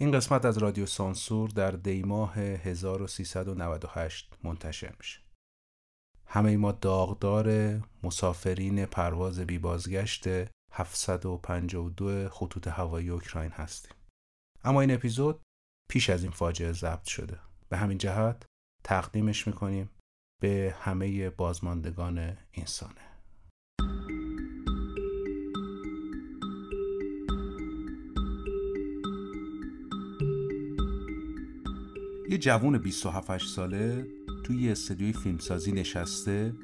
این قسمت از رادیو سانسور در دیماه 1398 منتشر میشه. همه ما داغدار مسافرین پرواز بی بازگشت 752 خطوط هوایی اوکراین هستیم. اما این اپیزود پیش از این فاجعه ضبط شده. به همین جهت تقدیمش می‌کنیم به همه بازماندگان انسانه. یه جوون 27 ساله توی یه استدیوی فیلمسازی نشسته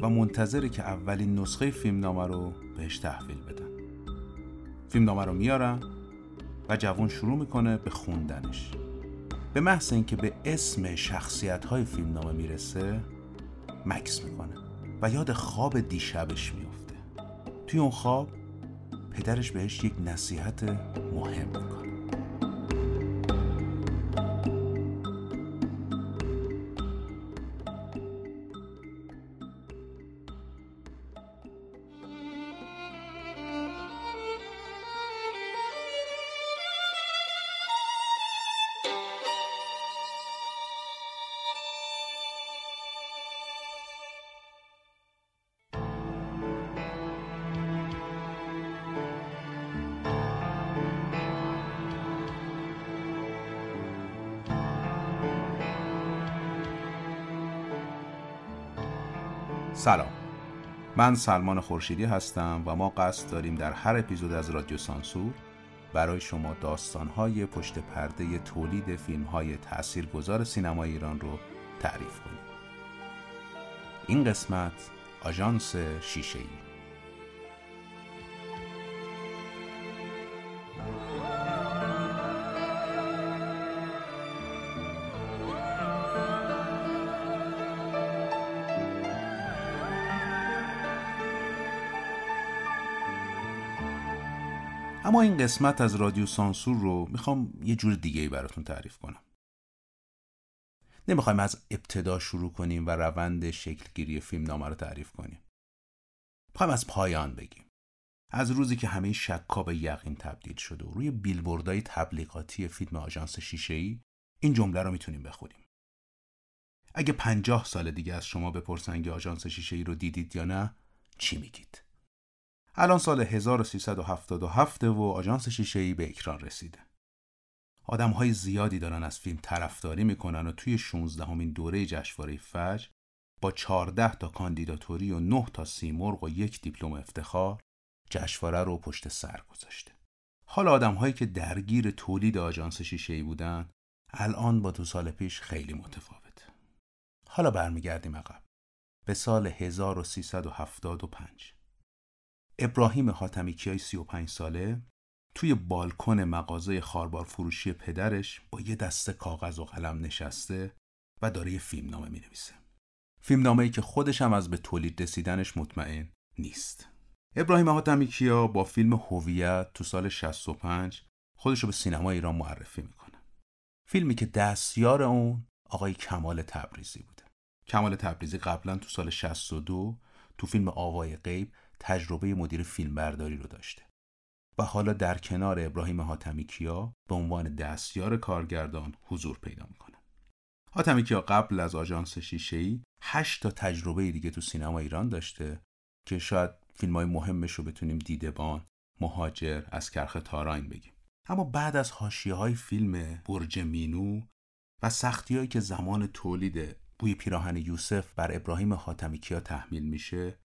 و منتظره که اولین نسخه فیلمنامه رو بهش تحویل بدن. فیلمنامه رو میارن و جوون شروع می‌کنه به خوندنش. به محض اینکه به اسم شخصیت های فیلمنامه می‌رسه مکس می‌کنه و یاد خواب دیشبش میفته توی اون خواب پدرش بهش یک نصیحت مهم می‌کنه. من سلمان خورشیدی هستم و ما قصد داریم در هر اپیزود از رادیو سانسور برای شما داستانهای پشت پرده تولید فیلمهای تاثیرگذار سینما ایران رو تعریف کنیم. این قسمت آژانس شیشه‌ای. اما این قسمت از رادیو سانسور رو می‌خوام یه جور دیگه ای براتون تعریف کنم. نمی‌خوایم از ابتدا شروع کنیم و روند شکلگیری فیلم نامه رو تعریف کنیم. می‌خوایم از پایان بگیم. از روزی که همه شکا به یقین تبدیل شده و روی بیلبوردهای تبلیغاتی فیلم آژانس شیشه ای این جمله رو می‌تونیم بخونیم. اگه پنجاه سال دیگه از شما بپرسن که آژانس شیشه ای رو دیدید یا نه چی میگید؟ الان سال 1377 و آژانس شیشه‌ای به اکران رسیده. آدم های زیادی دارن از فیلم طرفداری می‌کنن و توی 16 همین دوره جشنواره فجر با 14 تا کاندیداتوری و 9 تا سیمرغ و یک دیپلم افتخار جشنواره رو پشت سر گذاشته. حالا آدم هایی که درگیر تولید آژانس شیشه‌ای بودن الان با دو سال پیش خیلی متفاوته. حالا برمیگردیم عقب به سال 1375 ابراهیم حاتمی کیای 35 ساله توی بالکن مغازه خاربار فروشی پدرش با یه دسته کاغذ و قلم نشسته و داره یه فیلم نامه می نویسه. فیلم ای که خودش هم از به تولید رسیدنش مطمئن نیست. ابراهیم حاتمی کیا با فیلم هویت تو سال 65 خودش رو به سینما ایران معرفی می‌کنه. فیلمی که دستیار اون آقای کمال تبریزی بوده. کمال تبریزی قبلا تو سال 62 تو فیلم آوای غیب تجربه مدیر فیلمبرداری رو داشته و حالا در کنار ابراهیم حاتمی کیا به عنوان دستیار کارگردان حضور پیدا می‌کنه. حاتمی کیا قبل از آژانس شیشه‌ای هشت تا تجربه دیگه تو سینما ایران داشته که شاید فیلم های مهمش رو بتونیم دیدبان، مهاجر، از کرخ تاراین بگیم. اما بعد از حاشیه های فیلم برج مینو و سختی که زمان تولید بوی پیراهن یوسف بر ابراهیم حاتمی کیا تحمیل میشه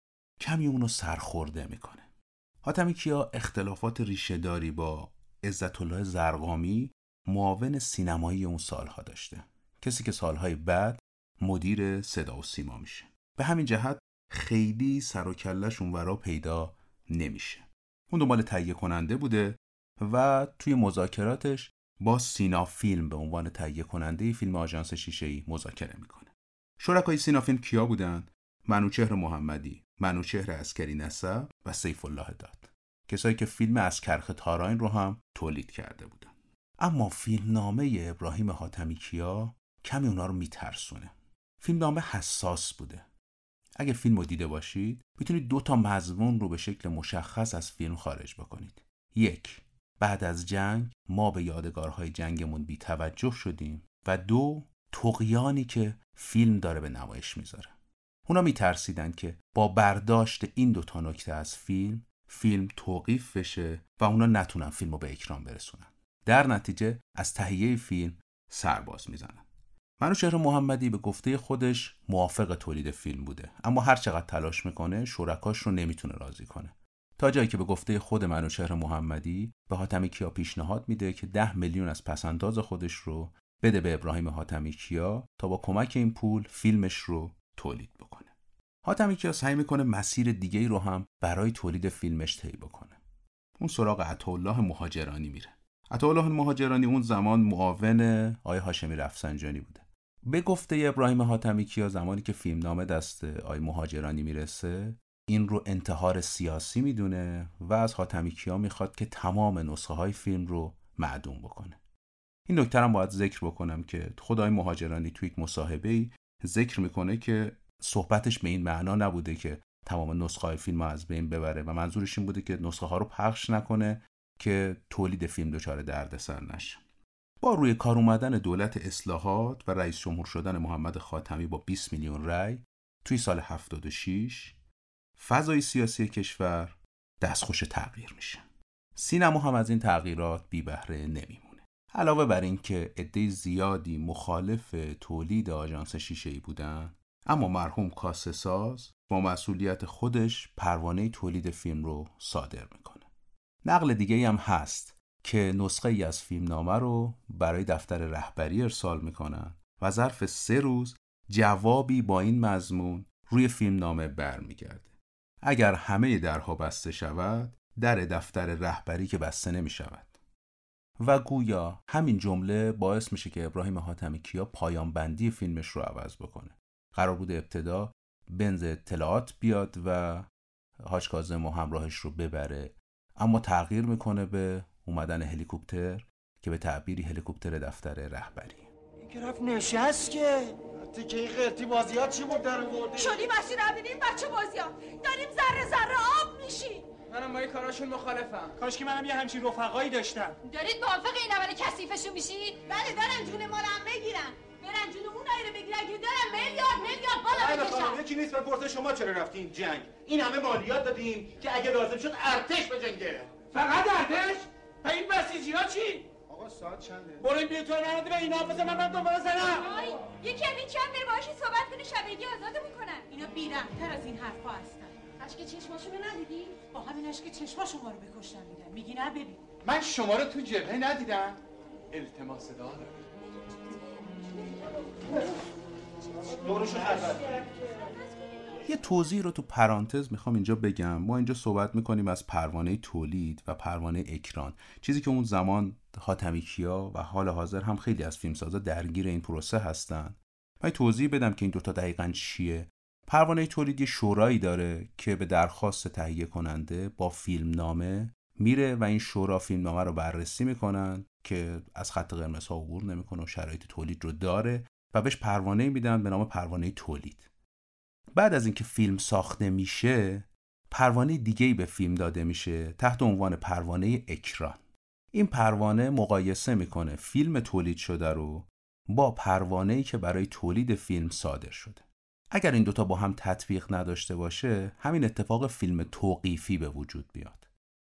کمی اونو سرخورده می‌کنه. حاتمی کیا اختلافات ریشهداری با عزت الله زرقامی معاون سینمایی اون سالها داشته. کسی که سالهای بعد مدیر صدا و سیما میشه. به همین جهت خیلی سر و کلش اونورا پیدا نمیشه. اون دنبال تهیه کننده بوده و توی مذاکراتش با سینا فیلم به عنوان تهیه کننده فیلم آژانس شیشه ای مذاکره می‌کنه. شرکای سینا فیلم کیا بودن؟ منوچهر محمدی منوچهر اسکری نسب و سیف الله داد. کسایی که فیلم از کرخ تاراین رو هم تولید کرده بودن. اما فیلم نامه ابراهیم حاتمی کیا کمی اونا رو میترسونه. فیلم نامه حساس بوده. اگه فیلم رو دیده باشید می‌تونید دو تا مضمون رو به شکل مشخص از فیلم خارج بکنید. یک بعد از جنگ ما به یادگارهای جنگمون بی توجه شدیم. و دو تقیانی که فیلم داره به نمایش می‌ذاره. اونا میترسیدن که با برداشت این دوتا نکته از فیلم فیلم توقیف بشه و اونا نتونن فیلم رو به اکران برسونن. در نتیجه از تهیه فیلم سرباز می‌زنن. منوچهر محمدی به گفته خودش موافق تولید فیلم بوده. اما هر چقدر تلاش می‌کنه شرکاش رو نمی‌تونه راضی کنه. تا جایی که به گفته خود منوچهر محمدی به حاتمی کیا پیشنهاد میده که ده میلیون از پسنداز خودش رو بده به ابراهیم حاتمی کیا تا با کمک این پول فیلمش رو تولید بکنه. حاتمی کیا سعی می‌کنه مسیر دیگه ای رو هم برای تولید فیلمش طی بکنه. اون سراغ عطاالله مهاجرانی میره. عطاالله مهاجرانی اون زمان معاون آقای هاشمی رفسنجانی بوده. به گفته ابراهیم حاتمی کیا زمانی که فیلم نامه دست آقای مهاجرانی می‌رسه این رو انتحار سیاسی می‌دونه و از حاتمی کیا می‌خواد که تمام نسخه های فیلم رو معدوم بکنه. این نکته هم باید ذکر بکنم که خدای مهاجرانی توی یک مصاحبه ذکر می‌کنه که صحبتش به این معنا نبوده که تمام نسخه های فیلم از بین ببره و منظورش این بوده که نسخه ها رو پخش نکنه که تولید فیلم دچار دردسر نشه. با روی کار اومدن دولت اصلاحات و رئیس جمهور شدن محمد خاتمی با 20 میلیون رأی توی سال 76 فضای سیاسی کشور دستخوش تغییر میشه. سینما هم از این تغییرات بی بهره نمیمونه. علاوه بر اینکه عده زیادی مخالف تولید آژانس شیشه ای بودن اما مرحوم کاسه ساز با مسئولیت خودش پروانه تولید فیلم رو صادر می‌کنه. نقل دیگه هم هست که نسخه ای از فیلم نامه رو برای دفتر رهبری ارسال می‌کنن و ظرف سه روز جوابی با این مضمون روی فیلم نامه برمیگرده. اگر همه درها بسته شود در دفتر رهبری که بسته نمی شود و گویا همین جمله باعث میشه که ابراهیم حاتمی کیا پایان بندی فیلمش رو عوض بکنه. قرار بوده ابتدا بنز اطلاعات بیاد و حاج کازم و همراهش رو ببره. اما تغییر می‌کنه به اومدن هلیکوپتر که به تعبیری هلیکوپتر دفتر رهبری. این که رفت نشست که؟ تیکه این قرتی بازیات چی بود در آوردی؟ شدی مسیر نبینیم بچه بازیات داریم ذره ذره آب میشیم. منم با این کاراشون مخالفم. کاش که منم یه همچین رفقایی داشتم. دارید موافق این اول کثیفشون میشی؟ بله دارن جون ما هم بگیرن برن جون اون رو بگیرن که دارن میلیارد میلیارد بالا بکشن. یکی نیست بپرسه شما چرا رفتین جنگ؟ این همه مالیات دادیم که اگه لازم شد ارتش بجنگه فقط ارتش؟ و این بسیجی ها چی؟ آقا ساعت چنده؟ برو این بیتون نرده به اینا بزن من من دوباره زنم. یکی هم کم بری باهاش صحبت کنی شبیگی آزادمون کنن اینا بیرحمتر از این حرفا هستن. اشک چشماشونو ندیدی؟ با همین اشک چشما شما رو بکشتن میدن میگی نه ببین. من شما رو تو جبهه ندیدم. التماس دارم یه توضیح رو تو پرانتز می‌خوام اینجا بگم. ما اینجا صحبت می‌کنیم از پروانه تولید و پروانه اکران. چیزی که اون زمان حاتمی و حال حاضر هم خیلی از فیلمسازا درگیر این پروسه هستن. من توضیح بدم که این دوتا دقیقا چیه. پروانه تولید یه شورایی داره که به درخواست تهیه کننده با فیلم نامه میره و این شورا فیلم نامه رو بررسی می‌کنن که از خط قرمز ها عبور نمی‌کنه و شرایط تولید رو داره. و بهش پروانه میدن به نام پروانه تولید. بعد از اینکه فیلم ساخته میشه پروانه دیگه به فیلم داده میشه تحت عنوان پروانه اکران. این پروانه مقایسه می‌کنه فیلم تولید شده رو با پروانه‌ای که برای تولید فیلم صادر شده. اگر این دوتا با هم تطبیق نداشته باشه همین اتفاق فیلم توقیفی به وجود بیاد.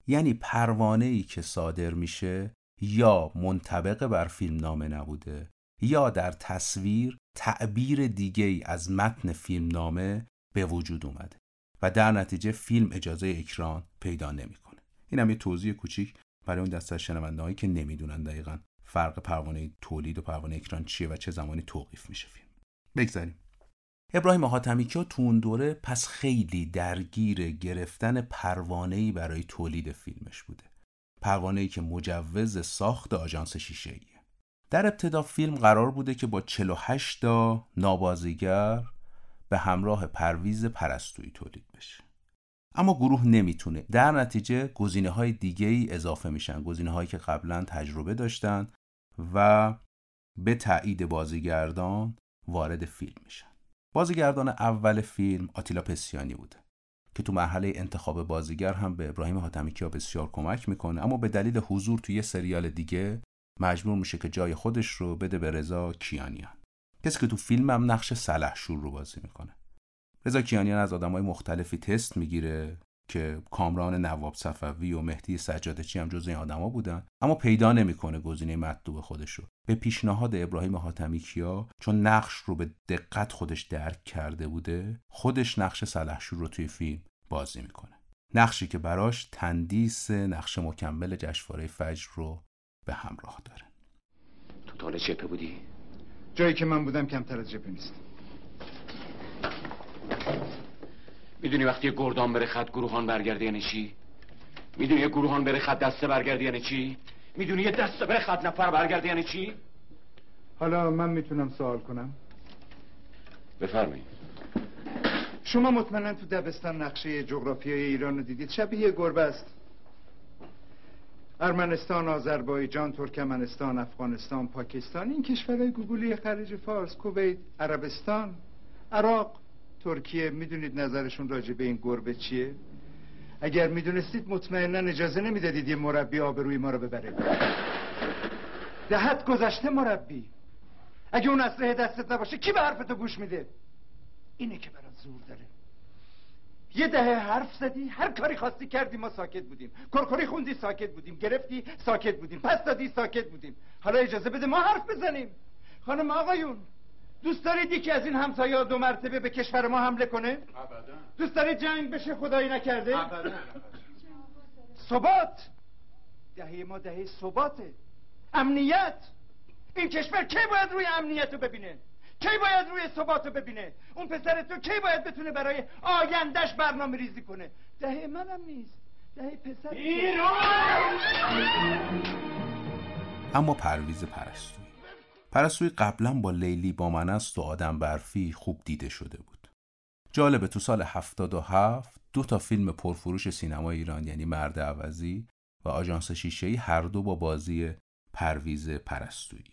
یعنی پروانه‌ای که صادر میشه یا منطبق بر فیلم نامه نبوده یا در تصویر تعبیر دیگه از متن فیلم نامه به وجود اومده و در نتیجه فیلم اجازه اکران پیدا نمی‌کنه. این هم یه توضیح کوچیک برای اون دسته شنوندهایی که نمی‌دونن دقیقا فرق پروانه تولید و پروانه اکران چیه و چه زمانی توقیف میشه فیلم. بگذاریم. ابراهیم حاتمی کیا تو اون دوره پس خیلی درگیر گرفتن پروانه‌ای برای تولید فیلمش بوده. پروانه‌ای که مجوز ساخت آژانس شیشه‌ایه. در ابتدا فیلم قرار بوده که با 48 تا نابازیگر به همراه پرویز پرستویی تولید بشه. اما گروه نمی‌تونه. در نتیجه گزینه های دیگه ای اضافه میشن. گزینه هایی که قبلا تجربه داشتن و به تایید بازیگردان وارد فیلم میشن. بازیگردان اول فیلم آتیلا پسیانی بوده که تو مرحله انتخاب بازیگر هم به ابراهیم حاتمی کیا بسیار کمک می‌کنه. اما به دلیل حضور توی یه سریال دیگه مجبور میشه که جای خودش رو بده به رضا کیانیان. کسی که تو فیلم هم نقش سلحشور رو بازی می‌کنه. رضا کیانیان از آدمای مختلفی تست می‌گیره که کامران نواب صفوی و مهدی سجادچی هم جز این آدما بودن اما پیدا نمی‌کنه گزینه مطلوب خودش رو. به پیشنهاد ابراهیم حاتمی کیا چون نقش رو به دقت خودش درک کرده بوده خودش نقش سلحشور رو توی فیلم بازی می‌کنه. نقشی که براش تندیس نقش مکمل جشنواره فجر رو به همراه داره تو تاله چپه بودی؟ جایی که من بودم کمتر از جبه نیست می‌دونی وقتی گردان بره خط گروهان برگرده یعنی چی؟ می‌دونی یه گروهان بره خط دسته برگرده یعنی چی؟ می‌دونی یه دسته بره خط نفر برگرده یعنی چی؟ حالا من می‌تونم سوال کنم بفرمایید شما مطمئنا تو دبستان نقشه جغرافیای ایران رو دیدید شبیه گربه است ارمنستان، آذربایجان، ترکمنستان، افغانستان، پاکستان این کشورهای گوگلی خلیج فارس، کویت، عربستان، عراق، ترکیه. می‌دونید نظرشون راجع به این گربه چیه؟ اگر می‌دونستید مطمئنا اجازه نمی‌دادید یه مربی آبروی ما رو ببره. دهت گذشته مربی. اگه اون اسلحه دستت نباشه کی به حرف تو گوش میده؟ اینه که برات زور داره. یه دهه حرف زدی هر کاری خواستی کردی ما ساکت بودیم. کرکری خوندی ساکت بودیم. گرفتی ساکت بودیم. پس دادی ساکت بودیم. حالا اجازه بده ما حرف بزنیم. خانم آقایون دوست دارید یکی از این همسایه دو مرتبه به کشور ما حمله کنه؟ ابدا. دوست دارید جنگ بشه خدایی نکرده؟ ابدا. ثبات. دهه ما دهه ثباته. امنیت. این کشور کی باید روی امنیت رو ببینه؟ کی باید روی ثبات رو ببینه؟ اون پسر تو کی باید بتونه برای آیندهش برنامه ریزی کنه؟ دهه منم نیست. دهه پسر اما پرویز پرستویی. پرستویی قبلا با لیلی با من است و آدم برفی خوب دیده شده بود. جالبه تو سال 77 دو تا فیلم پرفروش سینما ایران یعنی مرد عوضی و آژانس شیشه‌ای هر دو با بازی پرویز پرستویی.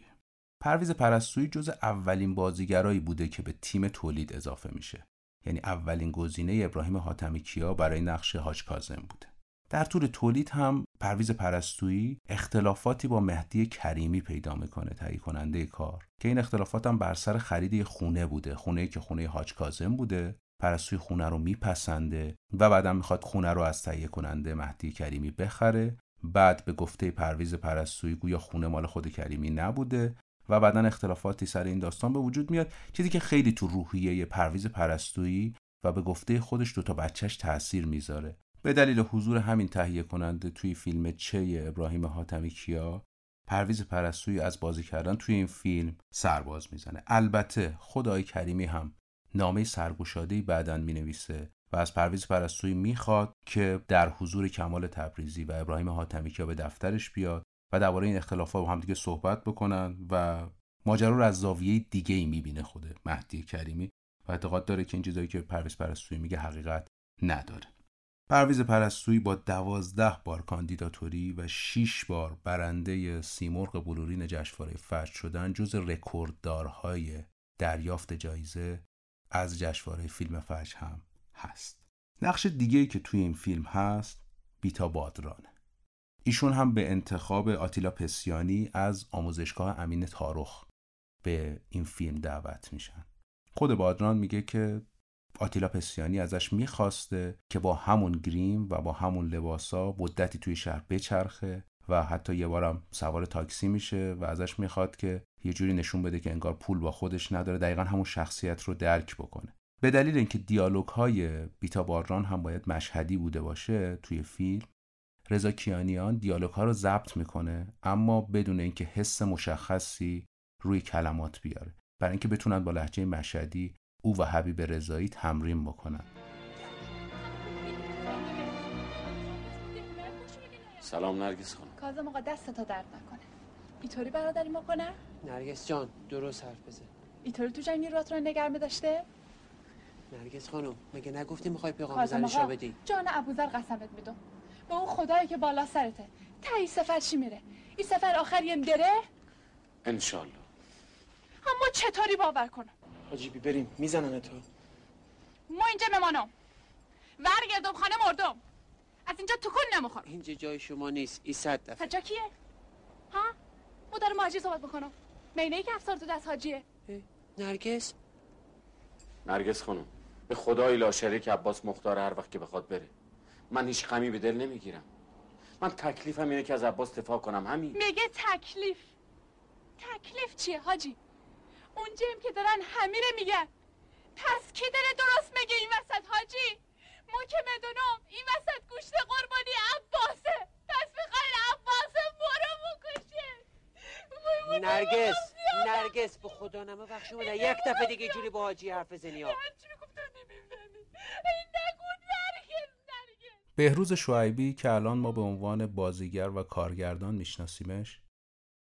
پرویز پرستویی جز اولین بازیگرایی بوده که به تیم تولید اضافه میشه. یعنی اولین گزینه ابراهیم حاتمی کیا برای نقش حاج کاظم بوده. در طول تولید هم پرویز پرستویی اختلافاتی با مهدی کریمی پیدا می‌کنه تهیه کننده کار. که این اختلافات هم بر سر خرید خونه بوده خونه که خونه حاج کاظم بوده. پرستویی خونه رو میپسنده و بعدا می‌خواد خونه رو از تهیه کننده مهدی کریمی بخره. بعد به گفته پرویز پرستویی گویا خونه مال خود کریمی نبوده. و بعدا اختلافاتی سر این داستان به وجود میاد چیزی که خیلی تو روحیه پرویز پرستویی و به گفته خودش دوتا بچهش تاثیر می‌ذاره. به دلیل حضور همین تهیه کننده توی فیلم چ ابراهیم حاتمی کیا پرویز پرستویی از بازی کردن توی این فیلم سر باز می‌زنه. البته خدای کریمی هم نامه سرگشاده‌ای بعدا می‌نویسه و از پرویز پرستویی می‌خواد که در حضور کمال تبریزی و ابراهیم حاتمی کیا به دفترش بیاد و درباره این اختلافات با هم دیگه صحبت بکنن و ماجرا رو از زاویه دیگه ای می‌بینه خوده مهدی کریمی و اعتقاد داره که این چیزایی که پرویز پرستویی میگه حقیقت نداره. پرویز پرستویی با دوازده بار کاندیداتوری و 6 بار برنده سیمرغ بلورین جشنواره فجر شدن جز رکورددارهای دریافت جایزه از جشنواره فیلم فجر هم هست. نقش دیگه که توی این فیلم هست بیتا بادرانه. ایشون هم به انتخاب آتیلا پسیانی از آموزشگاه امین تارخ به این فیلم دعوت میشن. خود بادران میگه که آتیلا پسیانی ازش می‌خواسته که با همون گریم و با همون لباسا مدتی توی شهر بچرخه و حتی یه بارم سوار تاکسی میشه و ازش می‌خواد که یه جوری نشون بده که انگار پول با خودش نداره دقیقا همون شخصیت رو درک بکنه. به دلیل اینکه دیالوگ های بیتا بادران هم باید مشهدی بوده باشه توی فیلم رضا کیانیان دیالوگ ها رو ضبط می‌کنه اما بدون اینکه حس مشخصی روی کلمات بیاره. برای اینکه بتونن با لحجه مشهدی او و حبیب رضایی تمرین بکنن. سلام نرگس خانم. کازم آقا دست تا درد نکنه. اینطوری برادری ما کنه؟ نرگس جان درست حرف بزن. اینطوری تو جنگ نیروات رو نگر داشته نرگس خانم مگه نگفتی می‌خوای پیغام زنشا آقا بدی. جان ابوذر قسمت میدم. به اون خدایی که بالا سرته. تا این سفر چی میره؟ این سفر آخر یم دره؟ انشالله. اما چطوری باور کنم؟ حاجی بی بریم. می‌زنن تو. ما اینجا ممانم. ورگردم خانه مردم. از اینجا تکون نمیخور اینجا جای شما نیست. ای صد دفعه. کیه؟ ها؟ مدار ماجی صحبت بکنم مینه ای که افسار تو دست حاجیه. نرگس؟ نرگس خانم به خدای لا شریک عباس مختار هر وقت که بخواد بره. من هیچ غمی به دل نمی‌گیرم. من تکلیفم اینه که از عباس دفاع کنم همین. میگه تکلیف. تکلیف چیه حاجی؟ اونجا که دارن همینه میگن. پس کی داره درست میگه این وسط حاجی؟ ما که بدونم این وسط گوشت قربانی عباسه. پس بخواین عباسه برو بکشه. نرگس نرگس به خدا نمه بخش اومده یک دفعه دیگه جوری با حاجی حرف بزنی ها بهروز شعیبی که الان ما به عنوان بازیگر و کارگردان میشناسیمش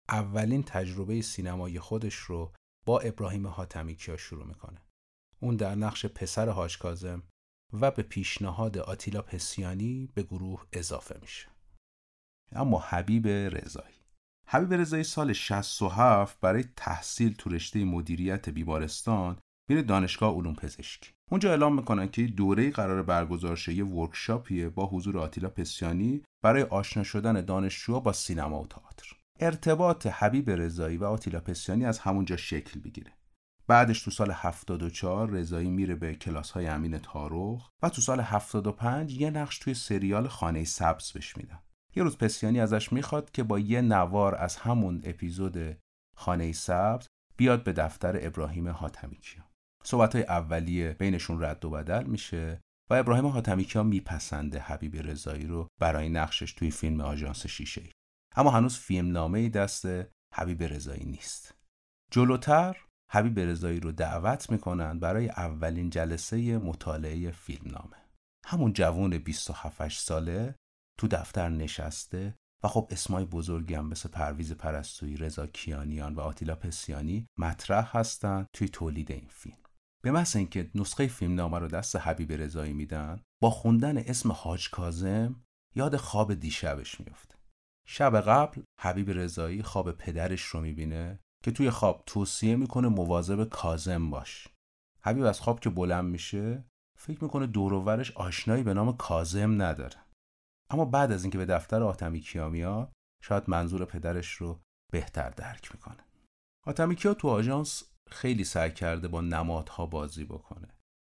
اولین تجربه سینمایی خودش رو با ابراهیم حاتمی کیا شروع می‌کنه. اون در نقش پسر حاج کازم و به پیشنهاد آتیلا پسیانی به گروه اضافه میشه. اما حبیب رضایی. حبیب رضایی سال 67 برای تحصیل تو رشته مدیریت بیمارستان میره دانشگاه علوم پزشکی. اونجا اعلام می‌کنن که دوره قرار برگزار شه یه ورکشاپیه با حضور آتیلا پسیانی برای آشنا شدن دانشجوها با سینما و تئاتر. ارتباط حبیب رضایی و آتیلا پسیانی از همونجا شکل بگیره بعدش تو سال 74 رضایی میره به کلاس های امین تاروخ و تو سال 75 یه نقش توی سریال خانه سبز بهش میدن. یه روز پسیانی ازش می‌خواد که با یه نوار از همون اپیزود خانه سبز بیاد به دفتر ابراهیم حاتمی کیا صحبت های اولیه بینشون رد و بدل میشه و ابراهیم حاتمی کیا میپسنده حبیب رضایی رو برای نقشش توی فیلم آژانس شیشه ای. اما هنوز فیلم نامه دست حبیب رضایی نیست جلوتر حبیب رضایی رو دعوت می‌کنن برای اولین جلسه مطالعه فیلم نامه همون جوون 27 ساله تو دفتر نشسته و خب اسمای بزرگی هم مثل پرویز پرستویی، رضا کیانیان و آتیلا پسیانی مطرح هستن توی تولید این فیلم. به محض اینکه نسخه فیلم نامه رو دست حبیب رضایی میدن، با خوندن اسم حاج کازم یاد خواب دیشبش میفته. شب قبل حبیب رضایی خواب پدرش رو می‌بینه که توی خواب توصیه می‌کنه مواظب کازم باش. حبیب از خواب که بلند میشه فکر می‌کنه دور آشنایی به نام کازم نداره. اما بعد از اینکه به دفتر آتمی کیا میاد شاید منظور پدرش رو بهتر درک می‌کنه آتمی کیا تو آژانس خیلی سعی کرده با نمادها بازی بکنه.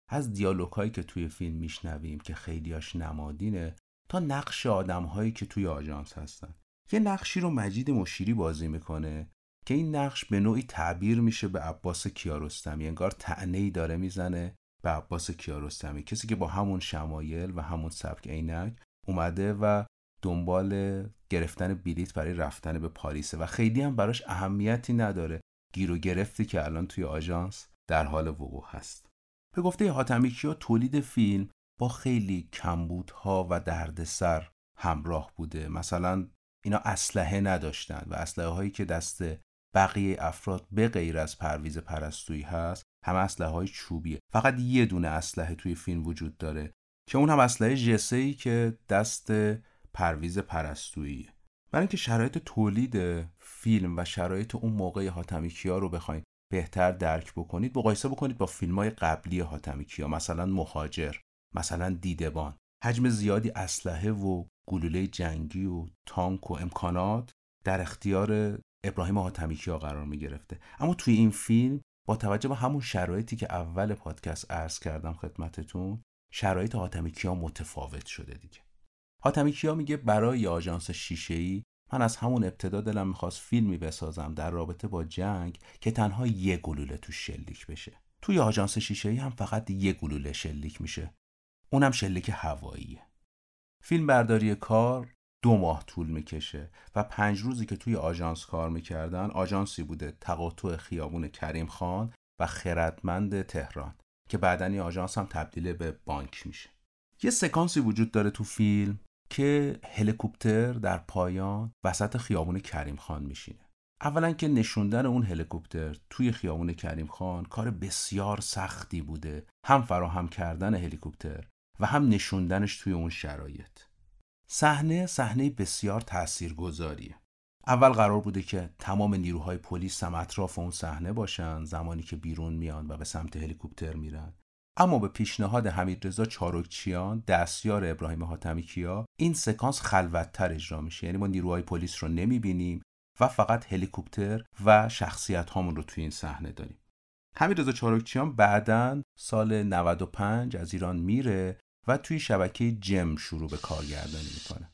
از دیالوگ هایی که توی فیلم میشنویم که خیلیاش نمادینه تا نقش آدم هایی که توی آژانس هستن. یه نقشی رو مجید مشیری بازی می‌کنه که این نقش به نوعی تعبیر میشه به عباس کیارستمی. انگار تعنی داره می‌زنه به عباس کیارستمی. کسی که با همون شمایل و همون سبک عینک اومده و دنبال گرفتن بلیت برای رفتن به پاریسه و خیلی هم براش اهمیتی نداره. گیر و گرفتی که الان توی آژانس در حال وقوع هست. به گفته حاتمی کیا تولید فیلم با خیلی کمبودها و دردسر همراه بوده. مثلا اینا اسلحه نداشتن و اسلحه هایی که دست بقیه افراد به غیر از پرویز پرستویی هست همه اسلحه های چوبیه. فقط یه دونه اسلحه توی فیلم وجود داره که اون هم اسلحه جسه ای که دست پرویز پرستویی برای اینکه شرایط تولید فیلم و شرایط اون موقع حاتمی کیا رو بخواید بهتر درک بکنید مقایسه بکنید با فیلم های قبلی حاتمی کیا مثلا مهاجر مثلا دیدبان. حجم زیادی اسلحه و گلوله جنگی و تانک و امکانات در اختیار ابراهیم حاتمی کیا قرار می گرفته اما توی این فیلم با توجه به همون شرایطی که اول پادکست عرض کردم خدمتتون شرایط حاتمی کیا متفاوت شده دیگه. حاتمی کیا میگه برای آژانس شیشه ای من از همون ابتدا دلم می‌خواست فیلمی بسازم در رابطه با جنگ که تنها یه گلوله تو شلیک بشه. توی آژانس شیشه ای هم فقط یه گلوله شلیک میشه. اونم شلیک هواییه. فیلم برداری کار دو ماه طول می‌کشه و پنج روزی که توی آژانس کار می‌کردن آژانسی بوده تقاطع خیابون کریم خان و خردمند تهران که بعدا این آژانس هم تبدیل به بانک میشه. یه سکانسی وجود داره تو فیلم که هلیکوپتر در پایان وسط خیابون کریم خان میشینه. اولا که نشوندن اون هلیکوپتر توی خیابون کریم خان کار بسیار سختی بوده هم فراهم کردن هلیکوپتر و هم نشوندنش توی اون شرایط. صحنه صحنه بسیار تاثیرگذاریه. اول قرار بوده که تمام نیروهای پلیس هم اطراف اون صحنه باشن زمانی که بیرون میان و به سمت هلیکوپتر میرن. اما به پیشنهاد حمیدرضا چاروکچیان دستیار ابراهیم حاتمی کیا این سکانس خلوتتر اجرا میشه. یعنی ما نیروهای پلیس رو نمی‌بینیم و فقط هلیکوپتر و شخصیت هامون رو توی این صحنه داریم. حمیدرضا چاروکچیان بعدا سال 95 از ایران میره و توی شبکه جم شروع به کارگردانی می‌کنه.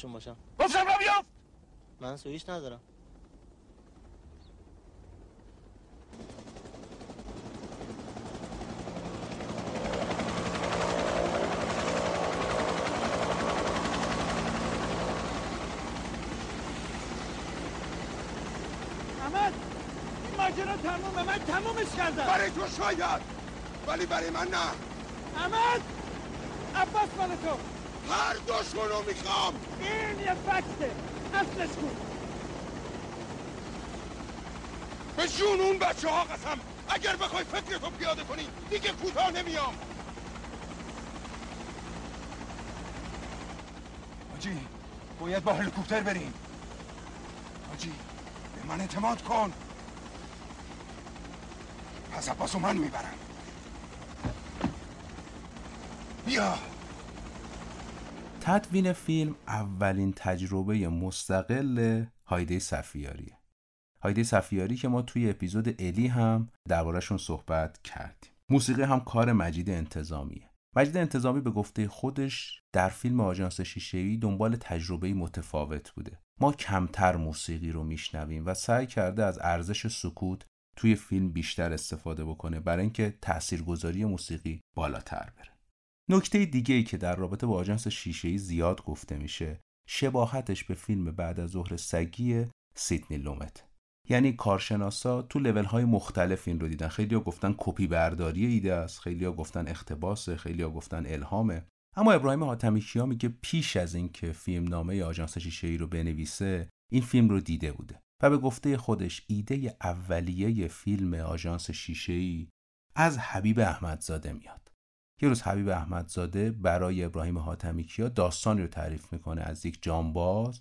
فرمانشون باشم گفتم را بیافت. من سویش ندارم. احمد این ماجرا تمومه. من تمومش کردم. برای تو شاید ولی برای من نه. احمد عباس مال تو. هر دوشونو می‌خوام. این یه فکته. اصلش کن. به جون اون بچه ها قسم. اگر بخوای فکرتو پیاده کنی دیگه کوتاه نمیام. حاجی باید با هلیکوپتر بریم. حاجی به من اعتماد کن. پس عباسو من می‌برم. بیا. تدوین فیلم اولین تجربه مستقل هایده صفیاریه. هایده صفیاری که ما توی اپیزود الی هم دربارهشون صحبت کردیم. موسیقی هم کار مجید انتظامیه. مجید انتظامی به گفته خودش در فیلم آژانس شیشه‌ای دنبال تجربه متفاوت بوده. ما کمتر موسیقی رو میشنویم و سعی کرده از ارزش سکوت توی فیلم بیشتر استفاده بکنه برای اینکه تاثیرگذاری موسیقی بالاتر بره. نکته دیگه ای که در رابطه با آژانس شیشه‌ای زیاد گفته میشه شباهتش به فیلم بعد از ظهر سگی سیدنی لومت. یعنی کارشناسا تو لول های مختلف این رو دیدن. خیلی ها گفتن کپی برداری ایده است خیلی ها گفتن اختباسه خیلی ها گفتن الهامه اما ابراهیم حاتمی کیا میگه پیش از اینکه فیلم نامه آژانس شیشه‌ای رو بنویسه این فیلم رو دیده بوده و به گفته خودش ایده اولیه فیلم آژانس شیشه‌ای از حبیب احمدزاده میاد. یه روز حبیب احمدزاده برای ابراهیم حاتمی کیا داستانی رو تعریف می‌کنه از یک جانباز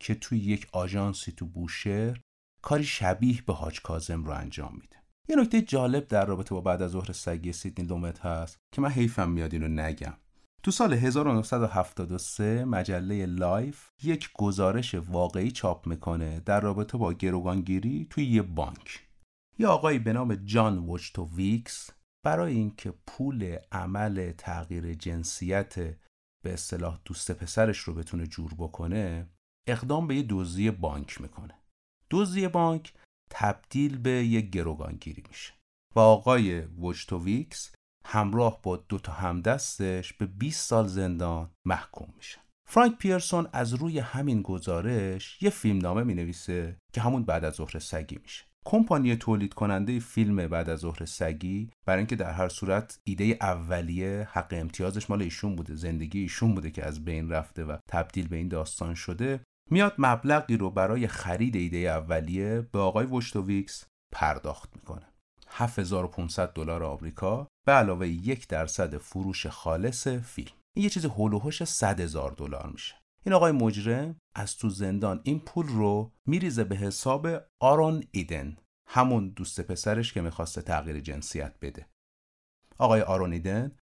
که توی یک آژانسی تو بوشهر کاری شبیه به حاج کاظم رو انجام میده. یه نکته جالب در رابطه با بعد از ظهر سگی سیدنی لومت هست که من حیفم میاد اینو نگم. تو سال 1973 مجله لایف یک گزارش واقعی چاپ می‌کنه در رابطه با گروگانگیری توی یه بانک. یه آقایی به نام جان ویکس برای اینکه پول عمل تغییر جنسیت به اصطلاح دوست پسرش رو بتونه جور بکنه اقدام به یه دزدی بانک می‌کنه. دزدی بانک تبدیل به یک گروگانگیری میشه و آقای وجتوویکس همراه با دو تا همدستش به 20 سال زندان محکوم میشه. فرانک پیرسون از روی همین گزارش یه فیلم نامه می نویسه که همون بعد از ظهر سگی میشه. کمپانی تولید کننده فیلم بعد از ظهر سگی برای اینکه در هر صورت ایده اولیه حق امتیازش مال ایشون بوده زندگی ایشون بوده که از بین رفته و تبدیل به این داستان شده میاد مبلغی رو برای خرید ایده اولیه به آقای وشتوویکس پرداخت می‌کنه. 7500 دلار آمریکا به علاوه یک درصد فروش خالص فیلم. این یه چیز هولوهوش 100 هزار دلار میشه. این آقای مجرم از تو زندان این پول رو میریزه به حساب آرون ایدن همون دوست پسرش که می‌خواسته تغییر جنسیت بده. آقای آرون ایدن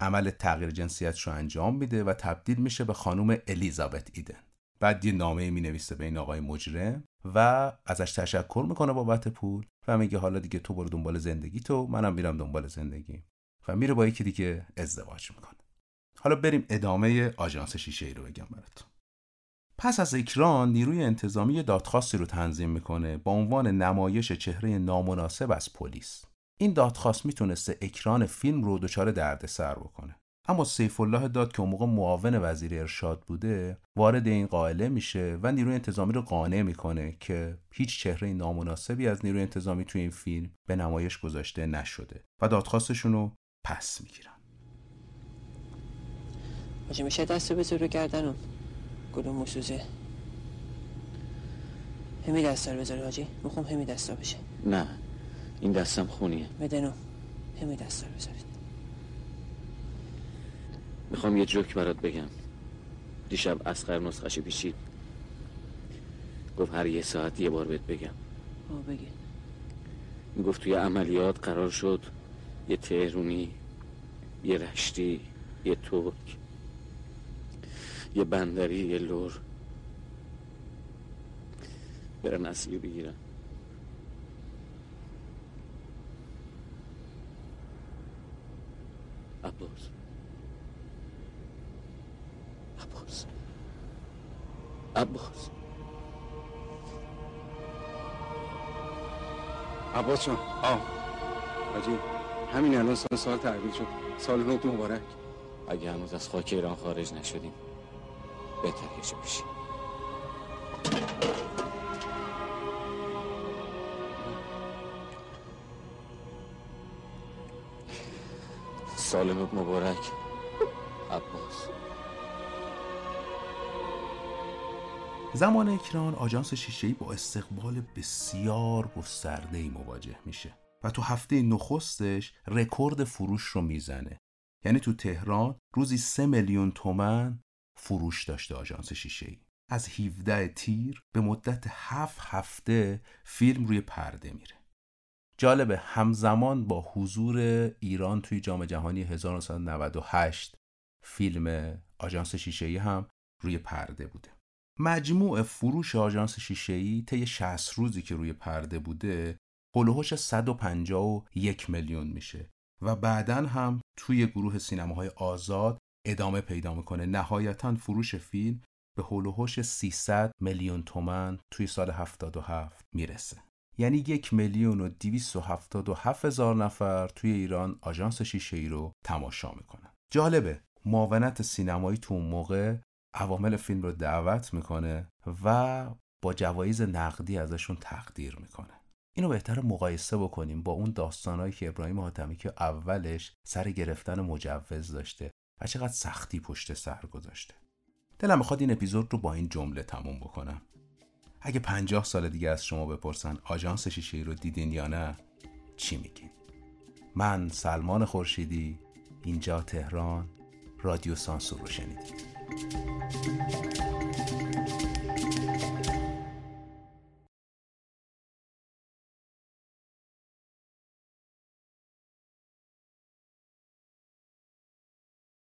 عمل تغییر جنسیتش رو انجام میده و تبدیل میشه به خانم الیزابت ایدن. بعد یه نامه می نویسه به این آقای مجرم و ازش تشکر می‌کنه بابت پول و میگه حالا دیگه تو برو دنبال زندگی تو منم میرم دنبال زندگی و میره با یکی دیگه ازدواج می‌کنه. حالا بریم ادامه آژانس شیشه ای رو بگم براتون. پس از اکران نیروی انتظامی دادخواستی رو تنظیم می‌کنه با عنوان نمایش چهره نامناسب از پلیس. این دادخواست می‌تونسته اکران فیلم رو دچار دردسر بکنه. اما سیف الله داد که اون موقع معاون وزیر ارشاد بوده وارد این قائله میشه و نیروی انتظامی رو قانع می‌کنه که هیچ چهره نامناسبی از نیروی انتظامی توی این فیلم به نمایش گذاشته نشده و دادخواستشون رو پس می‌گیرن. حاجی میشه دست بذار رو گردنم. گلوم مسوزه همی دستا رو بذاری حاجی می‌خوام همی دستا بشه. نه این دستم خونیه. بدنم همی دستا رو بذارید می‌خوام یه جوک برات بگم. دیشب اسقر نسخش پیچید. گفت هر یه ساعت یه بار بهت بگم. آه بگی می‌گفت توی عملیات قرار شد یه تهرونی یه رشتی یه ترک. یه بندری یه لور. برن اصلی بگیرن عباس. عباس. عباس. عباس جان آه. حاجی همین الان سال سال تحویل شد. سال نوت مبارک. اگه هنوز از خاک ایران خارج نشدیم. بهتر بشیم سال نوت مبارک. عباس. زمان اکران آژانس شیشه‌ای با استقبال بسیار گسترده‌ای مواجه میشه و تو هفته نخستش رکورد فروش رو می‌زنه. یعنی تو تهران روزی سه میلیون تومن فروش داشته آژانس شیشه‌ای. از 17 تیر به مدت هفت هفته فیلم روی پرده میره. جالبه همزمان با حضور ایران توی جام جهانی 1998 فیلم آژانس شیشه‌ای هم روی پرده بوده. مجموع فروش آژانس شیشه‌ای طی 60 روزی که روی پرده بوده هلوهوش 151 میلیون میشه و بعدا هم توی گروه سینماهای آزاد ادامه پیدا می‌کنه. نهایتا فروش فیلم به هلوهوش 300 میلیون تومن توی سال 77 می‌رسه. یعنی یک میلیون و 277 هزار نفر توی ایران آژانس شیشه ای رو تماشا می‌کنن. جالبه معاونت سینمایی تو اون موقع عوامل فیلم رو دعوت می‌کنه و با جوایز نقدی ازشون تقدیر می‌کنه. اینو بهتر مقایسه بکنیم با اون داستانهایی که ابراهیم حاتمی که اولش سر گرفتن مجوز داشته و چقدر سختی پشت سر گذاشته. دلم می‌خواد این اپیزود رو با این جمله تموم بکنم. اگه پنجاه سال دیگه از شما بپرسن آژانس شیشه رو دیدین یا نه چی میگین؟ من سلمان خورشیدی اینجا تهران رادیو سانسور رو شنیدید.